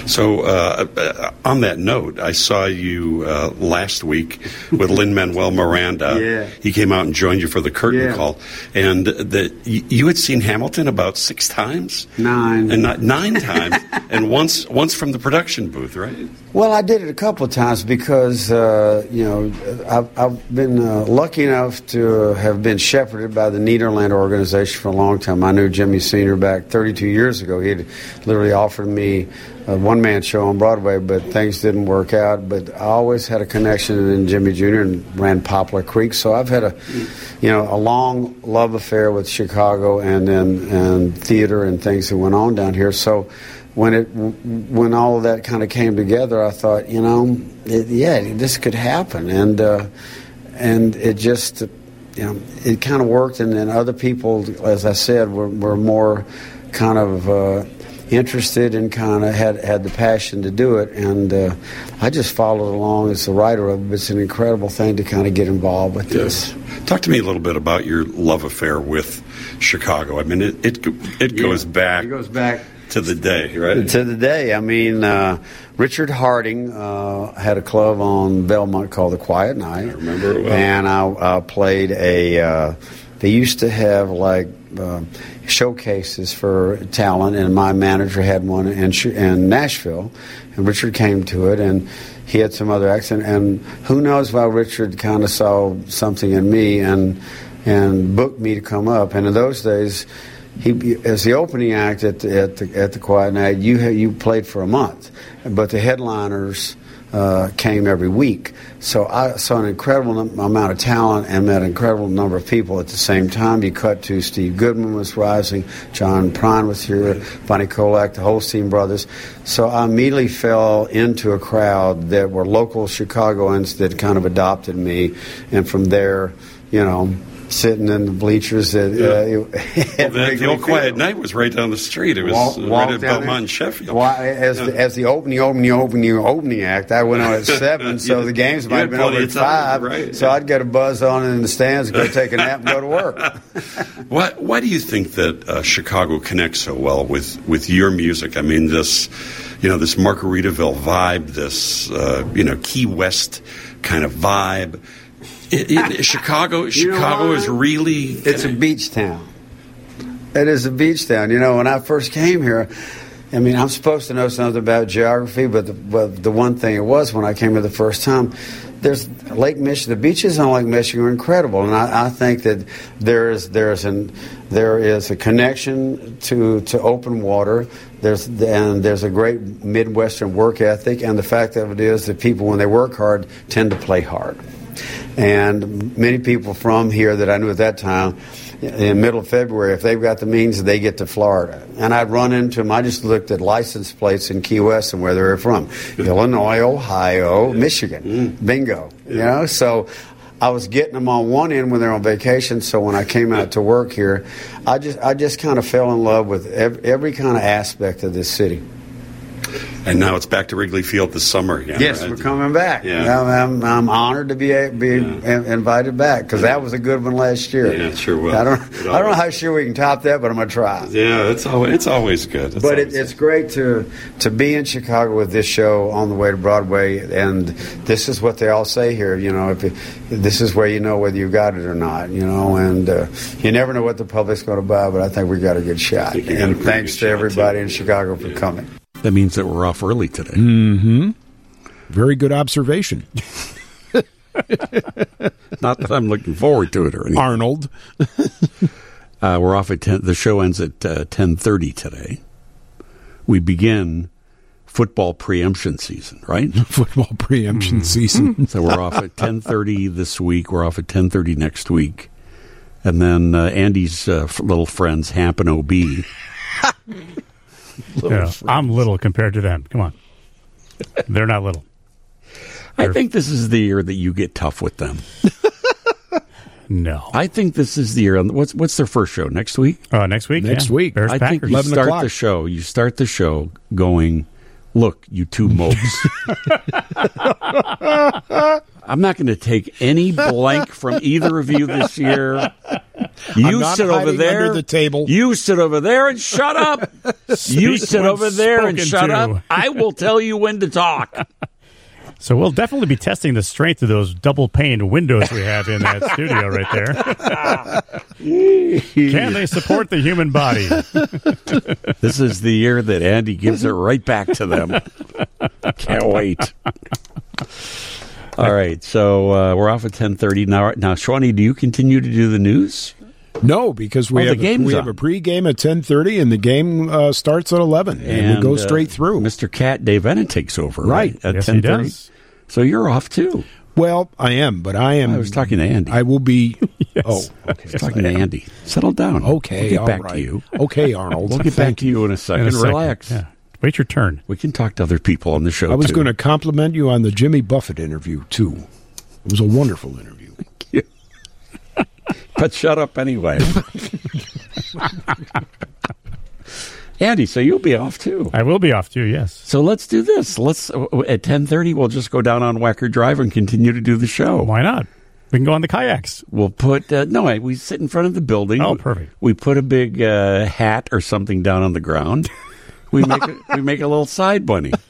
H: So, uh, on that note, I saw you uh, last week with [LAUGHS] Lin Manuel Miranda.
G: Yeah.
H: He came out and joined you for the curtain
G: Yeah.
H: call, and the, you had seen Hamilton about six times,
G: Nine.
H: and not nine times, [LAUGHS] and once once from the production booth, right?
G: Well, I did it a couple of times because, uh, you know, I've, I've been uh, lucky enough to have been shepherded by the Nederlander organization for a long time. I knew Jimmy Senior back 32 years ago. He had literally offered me a one man show on Broadway, but things didn't work out. But I always had a connection in Jimmy Jr. and ran Poplar Creek. So I've had a, you know, a long love affair with Chicago and then and theater and things that went on down here. So when it when all of that kind of came together, I thought, you know, it, yeah, this could happen, and uh, and it just, you know, it kind of worked, and then other people, as I said, were, were more kind of. Uh, interested and kind of had had the passion to do it and uh, I just followed along as the writer of it. It's an incredible thing to kind of get involved with this.
H: Talk to me a little bit about your love affair with Chicago. I mean, it it, it goes back
G: It goes back
H: to the day, right?
G: to the day. I mean, uh, Richard Harding uh, had a club on Belmont called the Quiet Knight. I
H: remember it well.
G: And I uh, played a. Uh, they used to have like uh, showcases for talent, and my manager had one in, in Nashville, and Richard came to it, and he had some other acts, and, and who knows why Richard kind of saw something in me and and booked me to come up, and in those days he as the opening act at the, at the, at the Quiet Knight, you you played for a month, but the headliners uh, came every week. So I saw an incredible num- amount of talent and met an incredible number of people at the same time. You cut to Steve Goodman was rising, John Prine was here, Bonnie Koloc, the Holstein brothers. So I immediately fell into a crowd that were local Chicagoans that kind of adopted me, and from there, you know. Sitting in the bleachers at,
H: Yeah.
G: uh, [LAUGHS]
H: Well, [LAUGHS] the, old Quiet. Knight was right down the street. It was
G: Walk- walk
H: right at Belmont and Sheffield.
G: Why, as the, as the opening, opening, opening, opening act, I went on at [LAUGHS] seven, so the games might have been over at
H: time,
G: five.
H: right,
G: So
H: yeah.
G: I'd get a buzz on in the stands, go take a nap, and go to work. [LAUGHS]
H: Why, why do you think that uh, Chicago connects so well with, with your music? I mean, this, you know, this Margaritaville vibe, this, uh, you know, Key West kind of vibe. It, it, Chicago, Chicago is really.
G: It's a beach town. It is a beach town. You know, when I first came here, I mean, I'm supposed to know something about geography, but the, but the one thing it was when I came here the first time, there's Lake Michigan. The beaches on Lake Michigan are incredible, and I, I think that there is there's an there is a connection to to open water. There's and there's a great Midwestern work ethic, and the fact of it is that people, when they work hard, tend to play hard. And many people from here that I knew at that time, in middle of February, if they've got the means, they get to Florida. And I'd run into them. I just looked at license plates in Key West and where they were from Illinois, Ohio, Michigan. Mm. Bingo. You know? So I was getting them on one end when they're on vacation. So when I came out to work here, I just, I just kind of fell in love with every, every kind of aspect of this city.
H: And now it's back to Wrigley Field this summer again.
G: Yes,
H: right?
G: we're coming back.
H: Yeah.
G: I'm, I'm, I'm honored to be be in- invited back because that was a good one last year.
H: Yeah, it sure was.
G: I don't
H: It
G: I don't know how sure we can top that, but I'm gonna try.
H: Yeah, it's always, it's always good. It's
G: But it, it's great to to be in Chicago with this show on the way to Broadway, and this is what they all say here. You know, if it, this is where you know whether you got it or not. You know, and uh, you never know what the public's going to buy, but I think we got a good shot.
H: think you got a
G: And thanks to everybody
H: too.
G: in Chicago for coming.
B: That means that we're off early today.
C: Very good observation, [LAUGHS]
B: Not that I'm looking forward to it or anything.
C: Arnold. [LAUGHS]
B: Uh, we're off at 10. The show ends at uh, 10.30 today. We begin football preemption season, right? [LAUGHS]
C: Football preemption season.
B: so we're off at 10.30 this week. We're off at 10.30 next week. And then uh, Andy's uh, little friends, Hamp and [LAUGHS] OB.
D: Yeah, I'm little compared to them. Come on. They're not little.
B: I think this is the year that you get tough with them. [LAUGHS]
D: No.
B: I think this is the year. What's what's their first show next week?
D: Uh, next week.
C: Next
D: yeah.
C: week.
D: Bears
B: I think you start
C: o'clock.
B: the show. You start the show going, look, you two mopes. [LAUGHS] I'm not going to take any blank from either of you this year. [LAUGHS] You sit over there.
C: under the table.
B: You sit over there and shut up. you sit over there and shut
D: to.
B: up. I will tell you when to talk. [LAUGHS]
D: So we'll definitely be testing the strength of those double pane windows we have in that studio right there. [LAUGHS] Can they support the human body?
B: This is the year that Andy gives it right back to them. Can't wait. All right, so uh, we're off at ten thirty now. Now, Schwani, do you continue to do the news?
C: No, because we
B: Oh, the
C: have a,
B: game's
C: we have a pregame at ten thirty, and the game uh, starts at eleven, and, we go
B: uh,
C: straight through.
B: Mr. Cat Dave Eanet takes over, right?
C: Right.
B: At
D: Yes, he
B: ten thirty. So you're off too.
C: Well, I am, but I am.
B: I was talking to Andy.
C: I will be. [LAUGHS] Oh, okay.
B: was talking to Andy. Settle down.
C: Okay,
B: we'll get
C: all
B: back
C: right.
B: to you.
C: Okay, Arnold.
B: We'll get back to you in a second.
D: In a second.
B: Relax.
D: Yeah. Wait your turn.
B: We can talk to other people on the show.
C: I was
B: too.
C: going to compliment you on the Jimmy Buffett interview too. It was a wonderful interview. Thank you. [LAUGHS]
B: but shut up anyway. [LAUGHS] Andy, so you'll be off too.
D: I will be off too. Yes.
B: So let's do this. Let's at ten thirty. We'll just go down on Wacker Drive and continue to do the show.
D: Why not? We can go on the kayaks.
B: We'll put uh, no. We sit in front of the building.
D: Oh, perfect.
B: We put a big uh, hat or something down on the ground. [LAUGHS] We make a, we make a little side bunny. [LAUGHS]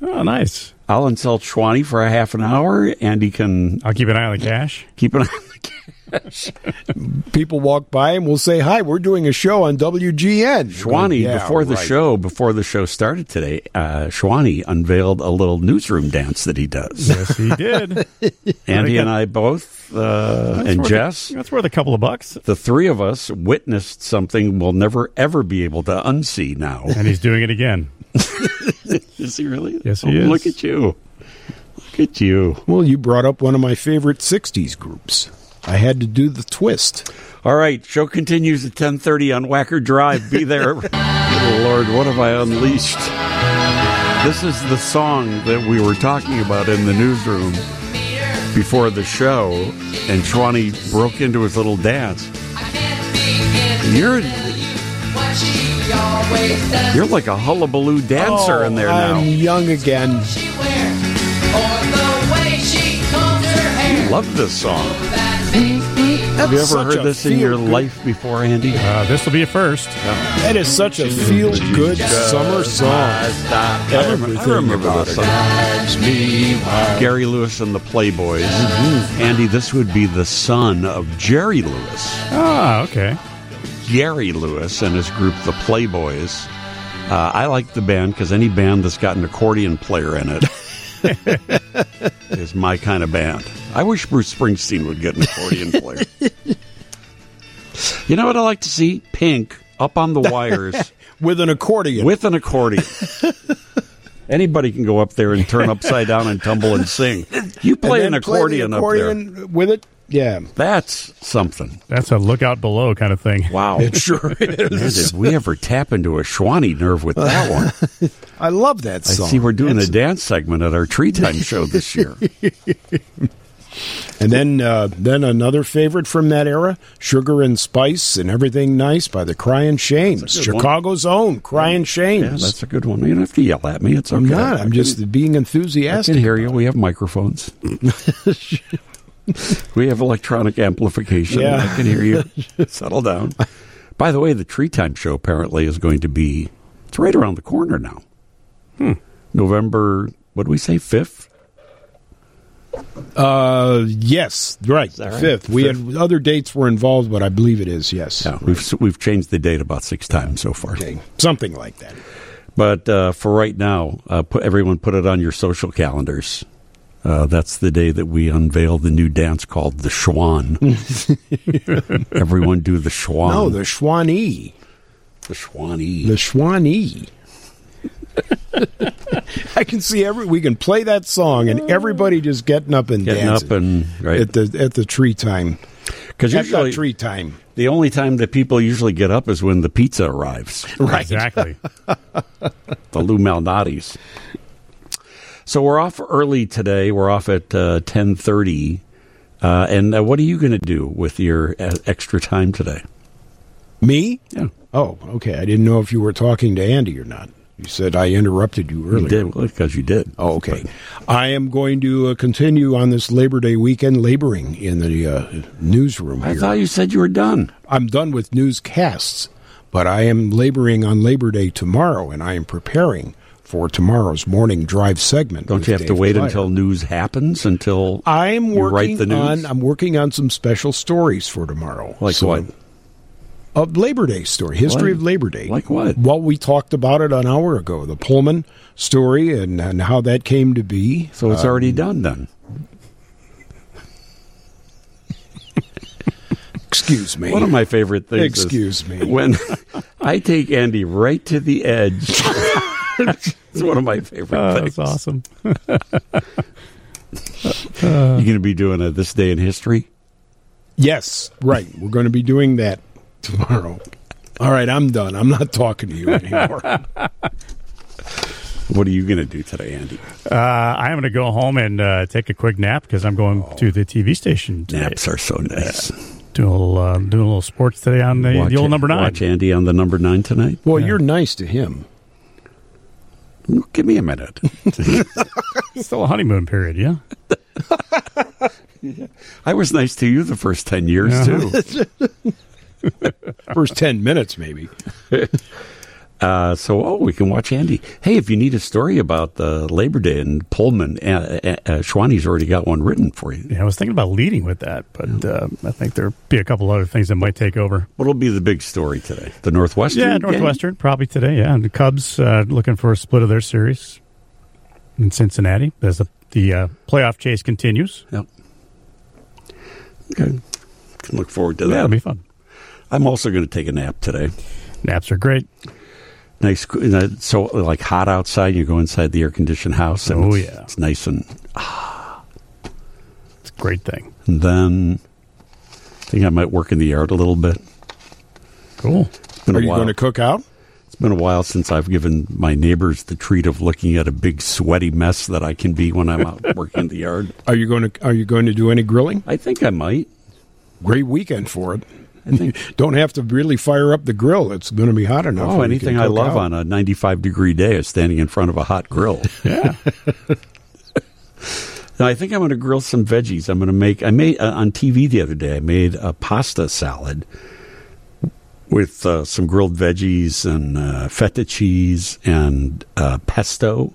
D: Oh, nice.
B: I'll insult Schwani for a half an hour. and he can
D: I'll keep an eye on the cash.
B: keep an eye on the [LAUGHS]
C: People walk by and we'll say, "Hi, we're doing a show on WGN."
B: Schwani,
C: Yeah,
B: before the
C: right.
B: show, before the show started today, uh, Schwani unveiled a little newsroom dance that he does.
D: Yes, he did. [LAUGHS]
B: Andy and I both, uh, and Jess,
D: A, that's worth a couple of bucks.
B: the three of us witnessed something we'll never ever be able to unsee now.
D: And he's doing it again. [LAUGHS]
B: Is he really?
D: Yes, he
B: Oh,
D: is.
B: Look at you. Look at you.
C: Well, you brought up one of my favorite '60s groups. I had to do the twist.
B: All right, show continues at 10:30 on Wacker Drive. Be there. Good [LAUGHS] oh, Lord, what have I unleashed? This is the song that we were talking about in the newsroom before the show, and Schwani broke into his little dance. You're you're like a hullabaloo dancer in there now.
C: Oh, I'm young again.
B: Love this song. Have you ever heard this in your
C: feel-good-
B: life before, Andy?
D: Uh, this will be a first.
C: That is such a feel-good summer song.
B: I remember, I remember this song. Gary Lewis and the Playboys. Andy, this would be the son of Jerry Lewis.
D: Ah, okay.
B: Gary Lewis and his group, the Playboys. Uh, I like the band because any band that's got an accordion player in it [LAUGHS] is my kind of band. I wish Bruce Springsteen would get an accordion player. you know what I like to see? Pink up on the wires [LAUGHS]
C: With an accordion.
B: with an accordion. Anybody can go up there and turn upside down and tumble and sing. You play
C: then
B: an
C: play
B: accordion, up there.
C: with it. Yeah,
B: That's something.
D: That's a lookout below kind of thing.
B: Wow. [LAUGHS]
C: it sure [LAUGHS]
B: Man, did we ever tap into a Schwani nerve with that one?
C: I love that song.
B: I see we're doing
C: That's-
B: a dance segment at our Tree Time show this year.
C: And then, uh, then another favorite from that era, "Sugar and Spice and Everything Nice" by the Crying Shames,
B: good one.
C: Chicago's own Crying
B: Yeah,
C: Shames.
B: that's a good one. You don't have to yell at me. It's okay.
C: I'm not. I'm just being enthusiastic.
B: I can hear you. We have microphones. [LAUGHS] we have electronic amplification.
C: Yeah.
B: I can hear you. [LAUGHS] Settle down. By the way, the Tree Time show apparently is going to be. It's right around the corner now.
C: Hmm.
B: November. What do we say? Fifth.
C: Uh, yes, right.
B: right?
C: Fifth. We had other dates were involved, but I believe it is. Yes.
B: Yeah, we've we've changed the date about six times so far.
C: Okay. Something like that.
B: But uh, for right now, uh, put everyone put it on your social calendars. Uh, that's the day that we unveil the new dance called the Schwan. [LAUGHS] everyone do the Schwan.
C: No, the Schwanee.
B: the Schwanee.
C: The Schwanee. I can see every. We can play that song and everybody just getting up and
B: Getting
C: dancing
B: up and right
C: at the at the tree time.
B: because usually
C: tree time.
B: the only time that people usually get up is when the pizza arrives.
C: Right.
D: Exactly. [LAUGHS]
B: the Lou Malnati's. So we're off early today. We're off at uh, ten thirty Uh, and uh, what are you going to do with your uh, extra time today?
C: Me?
B: Yeah.
C: Oh, okay. I didn't know if you were talking to Andy or not. You said I interrupted you earlier.
B: You did because you did.
C: Oh, okay. I am going to uh, continue on this Labor Day weekend laboring in the uh, newsroom
B: I
C: here.
B: thought you said you were done.
C: I'm done with newscasts, but I am laboring on Labor Day tomorrow, and I am preparing for tomorrow's morning drive segment.
B: Don't you have to wait
C: Dyer.
B: until news happens until
C: I'm
B: you write
C: working
B: the news?
C: on. I'm working on some special stories for tomorrow.
B: Like
C: So-
B: what?
C: A Labor Day story, history
B: What?
C: of Labor Day.
B: Like what?
C: Well, we talked about it an hour ago. The Pullman story and, and how that came to be.
B: So it's
C: Uh,
B: already done then.
C: excuse me.
B: One of my favorite things. is
C: Excuse me.
B: When I take Andy right to the edge. [LAUGHS] it's one of my favorite
D: Oh,
B: things.
D: that's awesome.
B: You're going to be doing a this day in history.
C: Yes, right. We're going to be doing that tomorrow. All right, I'm done. I'm not talking to you anymore. [LAUGHS]
B: What are you going to do today, Andy?
D: Uh, I'm going to go home and uh, take a quick nap because I'm going to the TV station today.
B: Naps are so nice.
D: Doing a little, uh, doing a little sports today on the,
B: Watch
D: the old
B: it-
D: number nine.
B: Watch Andy on the number nine tonight.
C: well, you're nice to him.
B: Give me a minute. [LAUGHS]
D: Still a honeymoon period, yeah. [LAUGHS]
B: I was nice to you the first ten years
D: Uh-huh.
B: too. [LAUGHS]
C: First 10 minutes, maybe. [LAUGHS]
B: Uh, so, oh, we can watch Andy. Hey, if you need a story about the Labor Day and Pullman, uh, uh, uh, Schwani's already got one written for you.
D: Yeah, I was thinking about leading with that, but uh, I think there'll be a couple other things that might take over.
B: What'll be the big story today? The Northwestern.
D: Yeah,
B: game?
D: Northwestern probably today. Yeah, and the Cubs uh, looking for a split of their series in Cincinnati as the, the uh, playoff chase continues.
B: Yep. Okay. Can look forward to
D: Yeah,
B: that.
D: it'll be fun.
B: I'm also going to take a nap today.
D: Naps are great.
B: Nice, so like hot outside. You go inside the air conditioned house, and
D: Oh,
B: it's,
D: yeah.
B: it's nice and. ah.
D: It's a great thing.
B: And then I think I might work in the yard a little bit.
D: Cool.
B: It's been
C: Are
B: a
C: you going to cook out?
B: It's been a while since I've given my neighbors the treat of looking at a big sweaty mess that I can be when I'm out working in the yard.
C: Are you going to Are you going to do any grilling?
B: I think I might.
C: Great weekend for it. [LAUGHS] Don't have to really fire up the grill. It's going to be hot enough.
B: Oh, anything I love
C: out.
B: on a 95 degree day is standing in front of a hot grill. [LAUGHS]
D: Yeah. [LAUGHS]
B: Now, I think I'm going to grill some veggies. I'm going to make. I made uh, on TV the other day. I made a pasta salad with uh, some grilled veggies and uh, feta cheese and uh, pesto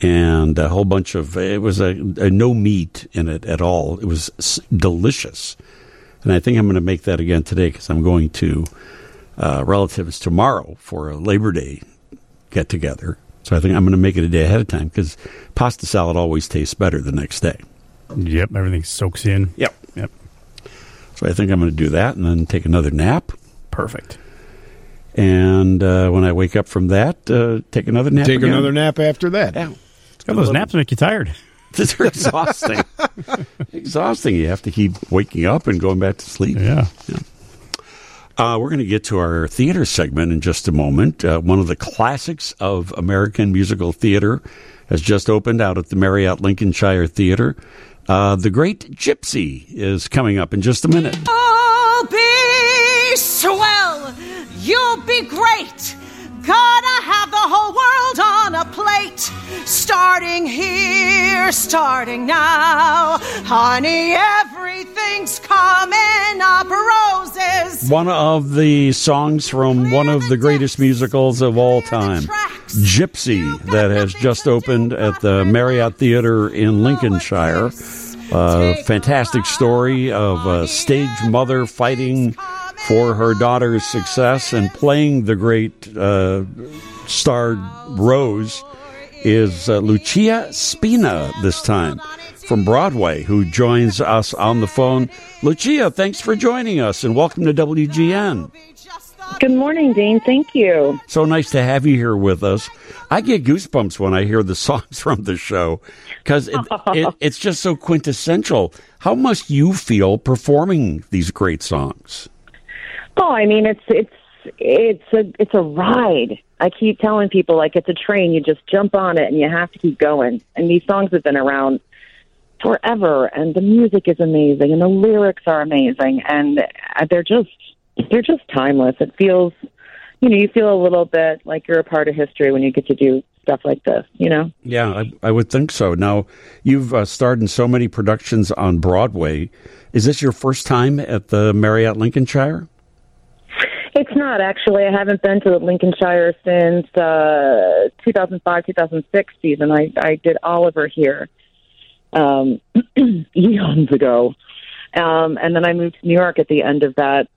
B: and a whole bunch of. It was a, a no meat in it at all. It was s- delicious, and I think I'm going to make that again today because I'm going to uh, relatives tomorrow for a Labor Day get together. So I think I'm going to make it a day ahead of time because pasta salad always tastes better the next day.
D: yep. Everything soaks in.
B: Yep.
D: Yep.
B: So I think I'm going to do that and then take another nap.
D: Perfect.
B: And uh, when I wake up from that, uh, take another nap.
C: Take
B: again.
C: another nap after that.
B: Yeah.
D: God, those naps make you tired. [LAUGHS]
B: They're exhausting. [LAUGHS] exhausting. You have to keep waking up and going back to sleep.
D: Yeah.
B: Uh, we're going to get to our theater segment in just a moment. Uh, one of the classics of American musical theater has just opened out at the Marriott Lincolnshire Theater. Uh, the Great Gypsy is coming up in just a minute.
I: You'll be swell. You'll be great. Starting here, starting now. Honey, everything's coming up roses.
B: One of the songs from one of the greatest musicals of all time, Gypsy, that has just opened at the Marriott Theater in Lincolnshire. A fantastic story of a stage mother fighting for her daughter's success and playing the great uh, starred Rose is uh, Lucia Spina this time from Broadway, who joins us on the phone. Lucia, thanks for joining us and welcome to WGN.
J: Good morning, Dean. Thank you.
B: So nice to have you here with us. I get goosebumps when I hear the [LAUGHS] songs from the show because it, [LAUGHS] it, it's just so quintessential. How must you feel performing these great songs?
J: Oh, I mean, it's it's it's a it's a ride. I keep telling people like it's a train. You just jump on it and you have to keep going. And these songs have been around forever, and the music is amazing, and the lyrics are amazing, and uh, they're just they're just timeless. It feels, you know, you feel a little bit like you're a part of history when you get to do stuff like this. You know?
B: Yeah, I, I would think so. Now you've uh, starred in so many productions on Broadway. Is this your first time at the Marriott Lincolnshire?
J: It's not actually. I haven't been to the Lincolnshire since uh, 2005, 2006 season. I I did Oliver here um, [CLEARS THROAT] eons ago, um, and then I moved to New York at the end of that,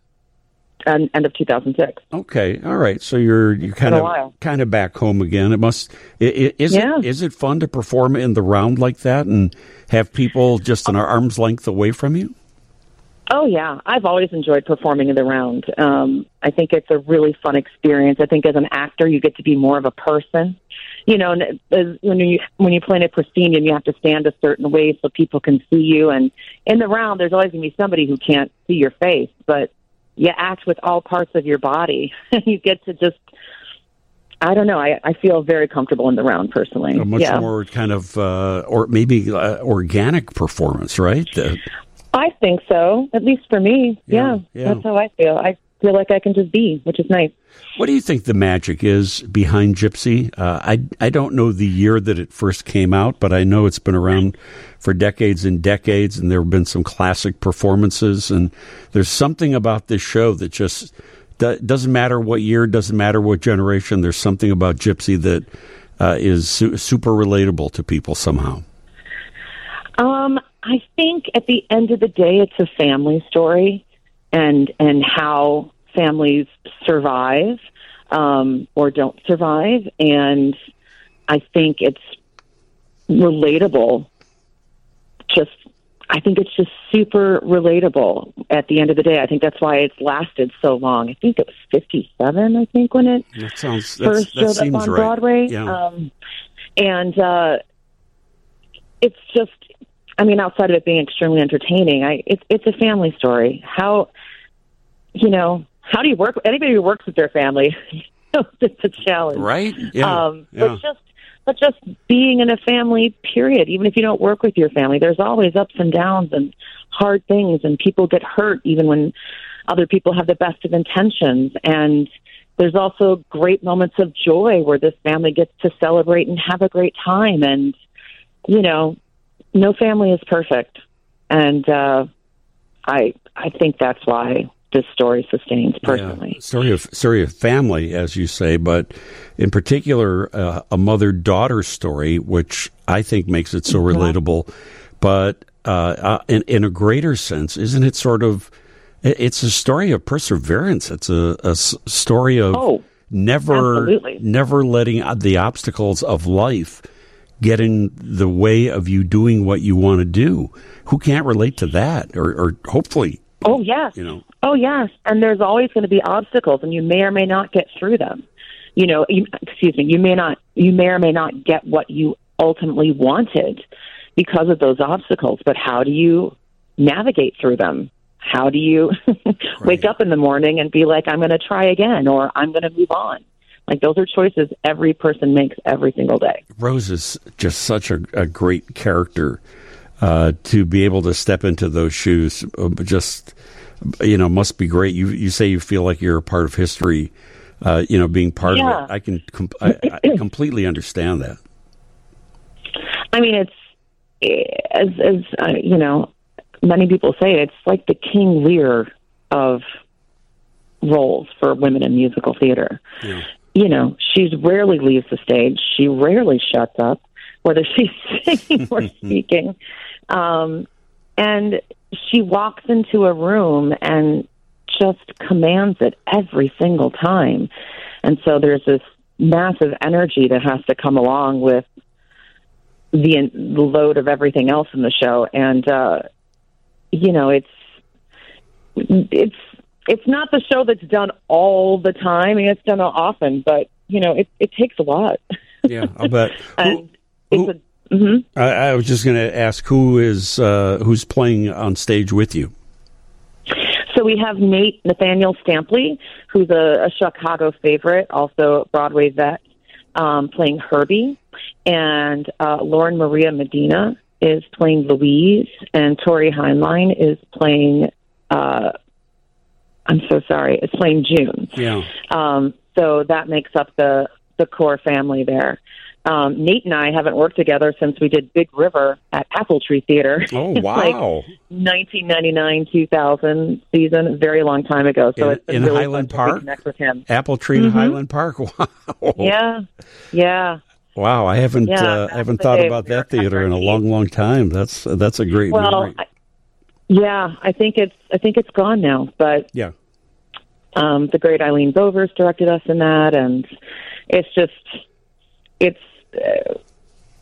J: um, end of 2006.
B: Okay, all right. So you're you're kind of kind of back home again. It must i- i- is
J: Yeah.
B: it is it fun to perform in the round like that and have people just an arm's length away from you?
J: Oh yeah, I've always enjoyed performing in the round. Um, I think it's a really fun experience. I think as an actor, you get to be more of a person. You know, and as, when you when you play in a proscenium, you have to stand a certain way so people can see you. And in the round, there's always going to be somebody who can't see your face, but you act with all parts of your body. [LAUGHS] you get to just. I don't know. I, I feel very comfortable in the round personally.
B: A much
J: yeah.
B: more kind of uh, or maybe uh, organic performance, right? Uh,
J: I think so. At least for me.
B: Yeah,
J: Yeah,
B: yeah.
J: That's how I feel. I feel like I can just be, which is nice.
B: What do you think the magic is behind Gypsy? Uh, I I don't know the year that it first came out, but I know it's been around for decades and decades, and there have been some classic performances. And there's something about this show that just do, doesn't matter what year, doesn't matter what generation. There's something about Gypsy that uh, is su- super relatable to people somehow.
J: Um, I think at the end of the day, it's a family story, and and how families survive um, or don't survive, and I think it's relatable. Just, I think it's just super relatable. At the end of the day, I think that's why it's lasted so long. I think it was fifty-seven. I think when it
B: That sounds
J: first
B: that
J: showed up on
B: right.
J: Broadway.
B: Yeah.
J: Um, and uh, it's just, I mean, outside of it being extremely entertaining, I it's it's a family story. How, you know, how do you work? Anybody who works with their family [LAUGHS] it's a challenge,
B: Right? Yeah.
J: Um,
B: yeah.
J: But just but just being in a family, period. Even if you don't work with your family, there's always ups and downs and hard things, and people get hurt even when other people have the best of intentions. And there's also great moments of joy where this family gets to celebrate and have a great time. And you know, no family is perfect, and uh, I I think that's why this story sustains personally.
B: Yeah. Story of story of family, as you say, but in particular, uh, a mother daughter story, which I think makes it so relatable. But uh, uh, in, in a greater sense, isn't it sort of? It's a story of perseverance. It's a story of
J: Oh,
B: never,
J: absolutely.
B: never letting uh, the obstacles of life get in the way of you doing what you want to do. Who can't relate to that? Or, or hopefully,
J: Oh yes.
B: you know.
J: Oh yes, and there's always going to be obstacles, and you may or may not get through them. You know, you, excuse me, you may not, you may or may not get what you ultimately wanted because of those obstacles. But how do you navigate through them? How do you [LAUGHS] wake up in the morning and be like, I'm going to try again, or I'm going to move on? Like those are choices every person makes every single day.
B: Rose is just such a, a great character uh, to be able to step into those shoes. uh, Just you know, must be great. You you say you feel like you're a part of history. Uh, you know, being part
J: Yeah.
B: of it, I can com- I, I [CLEARS THROAT] completely understand that.
J: I mean, it's as as uh, you know, many people say it's like the King Lear of roles for women in musical theater.
B: Yeah.
J: You know, she rarely leaves the stage. She rarely shuts up, whether [LAUGHS] she's singing or [LAUGHS] speaking. Um, and she walks into a room and just commands it every single time. And so there's this massive energy that has to come along with the, the load of everything else in the show. And, uh, you know, it's, it's, it's not the show that's done all the time. I mean, it's done often, but you know, it, it takes a lot. [LAUGHS]
B: Yeah, I'll bet. [LAUGHS]
J: and it's a, mhm.
B: I, I was just going to ask who is uh, who's playing on stage with you.
J: So we have Nate Nathaniel Stampley, who's a, a Chicago favorite, also a Broadway vet, um, playing Herbie, and uh, Lauren Maria Medina is playing Louise, and Tori Heinlein is playing. Uh, I'm so sorry. It's playing June.
B: Yeah.
J: Um, so that makes up the the core family there. Um, Nate and I haven't worked together since we did Big River at Apple Tree Theater.
B: Oh [LAUGHS] wow!
J: like 1999, 2000 season, very long time ago. So
B: In-
J: it's
B: in
J: really
B: Highland Park?
J: reconnect with him.
B: Apple Tree in
J: Mhm.
B: Highland Park. [LAUGHS] Wow.
J: Yeah, yeah.
B: Wow, I haven't
J: Yeah,
B: uh, I haven't thought about that theater in a long, long time. That's that's a great
J: Well,
B: memory.
J: I, yeah, I think it's I think it's gone now, but
B: Yeah.
J: um, the great Eileen Boevers directed us in that, and it's just it's uh,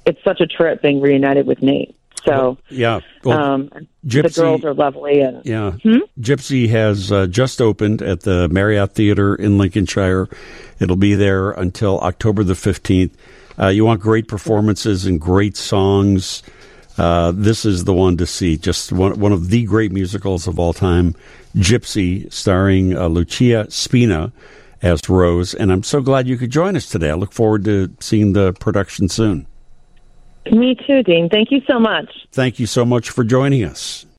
J: it's such a trip being reunited with Nate. So
B: Yeah. Well,
J: um, the girls are lovely, and
B: Yeah.
J: Hmm?
B: Gypsy has uh, just opened at the Marriott Theater in Lincolnshire. It'll be there until October the 15th. Uh, you want great performances and great songs. Uh, this is the one to see. Just one, one of the great musicals of all time. Gypsy, starring uh, Lucia Spina as Rose. And I'm so glad you could join us today. I look forward to seeing the production soon.
J: me too, Dean. Thank you so much.
B: Thank you so much for joining us.